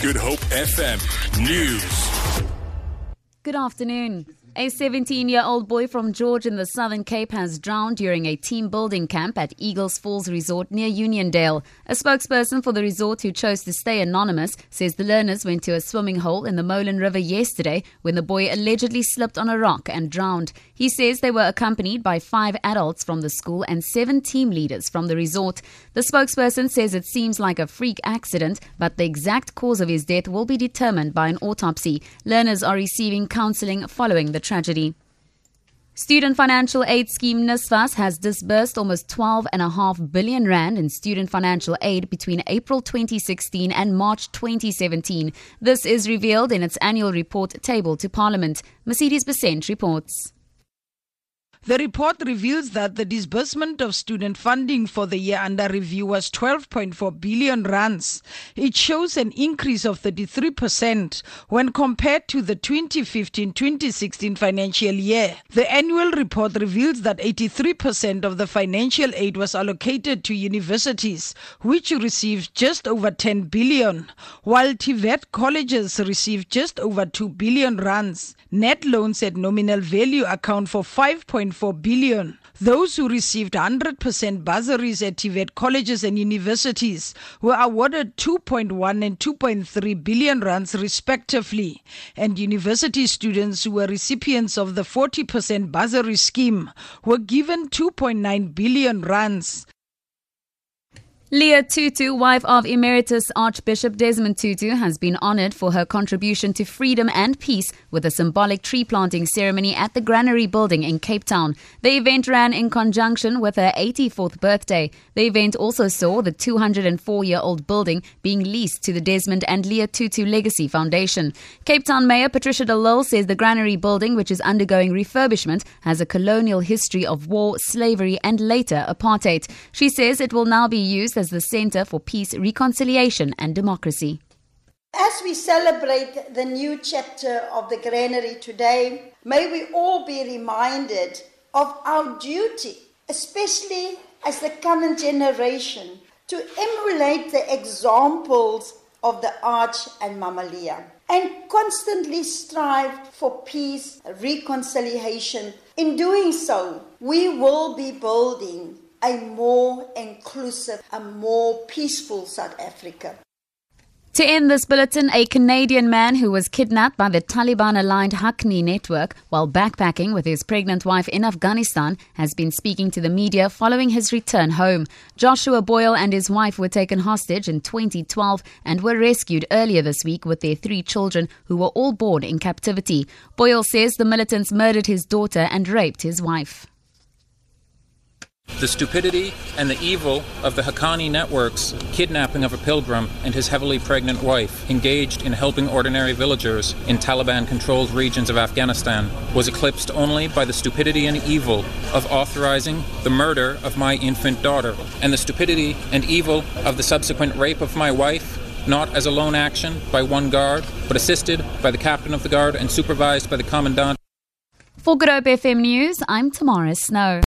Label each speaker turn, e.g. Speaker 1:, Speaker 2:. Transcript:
Speaker 1: Good Hope FM News.
Speaker 2: Good afternoon. A 17 year old boy from George in the Southern Cape has drowned during a team building camp at Eagle Falls Resort near Uniondale. A spokesperson for the resort who chose to stay anonymous says the learners went to a swimming hole in the Molan River yesterday when the boy allegedly slipped on a rock and drowned. He says they were accompanied by five adults from the school and seven team leaders from the resort. The spokesperson says it seems like a freak accident, but the exact cause of his death will be determined by an autopsy. Learners are receiving counseling following the tragedy. Student Financial Aid Scheme NSFAS has disbursed almost 12.5 billion rand in student financial aid between April 2016 and March 2017. This is revealed in its annual report tabled to Parliament. Mercedes Besent reports.
Speaker 3: The report reveals that the disbursement of student funding for the year under review was 12.4 billion rands. It shows an increase of 33% when compared to the 2015-2016 financial year. The annual report reveals that 83% of the financial aid was allocated to universities, which received just over 10 billion, while TVET colleges received just over 2 billion rands. Net loans at nominal value account for 5.4 billion. Those who received 100% bursaries at TVET colleges and universities were awarded 2.1 and 2.3 billion rands respectively. And university students who were recipients of the 40% bursary scheme were given 2.9 billion rands.
Speaker 2: Leah Tutu, wife of Emeritus Archbishop Desmond Tutu, has been honored for her contribution to freedom and peace with a symbolic tree planting ceremony at the Granary Building in Cape Town. The event ran in conjunction with her 84th birthday. The event also saw the 204 year old building being leased to the Desmond and Leah Tutu Legacy Foundation. Cape Town Mayor Patricia de Lille says the Granary Building, which is undergoing refurbishment, has a colonial history of war, slavery, and later apartheid. She says it will now be used as the Center for Peace, Reconciliation and Democracy.
Speaker 4: As we celebrate the new chapter of the granary today, may we all be reminded of our duty, especially as the current generation, to emulate the examples of the Arch and Mama Leah and constantly strive for peace, reconciliation. In doing so, we will be building a more inclusive, a more peaceful South Africa.
Speaker 2: To end this bulletin, a Canadian man who was kidnapped by the Taliban aligned Haqqani network while backpacking with his pregnant wife in Afghanistan has been speaking to the media following his return home. Joshua Boyle and his wife were taken hostage in 2012 and were rescued earlier this week with their three children who were all born in captivity. Boyle says the militants murdered his daughter and raped his wife.
Speaker 5: The stupidity and the evil of the Haqqani network's kidnapping of a pilgrim and his heavily pregnant wife, engaged in helping ordinary villagers in Taliban controlled regions of Afghanistan, was eclipsed only by the stupidity and evil of authorizing the murder of my infant daughter, and the stupidity and evil of the subsequent rape of my wife not as a lone action by one guard, but assisted by the captain of the guard and supervised by the commandant.
Speaker 2: For Good Hope FM News, I'm Tamara Snow.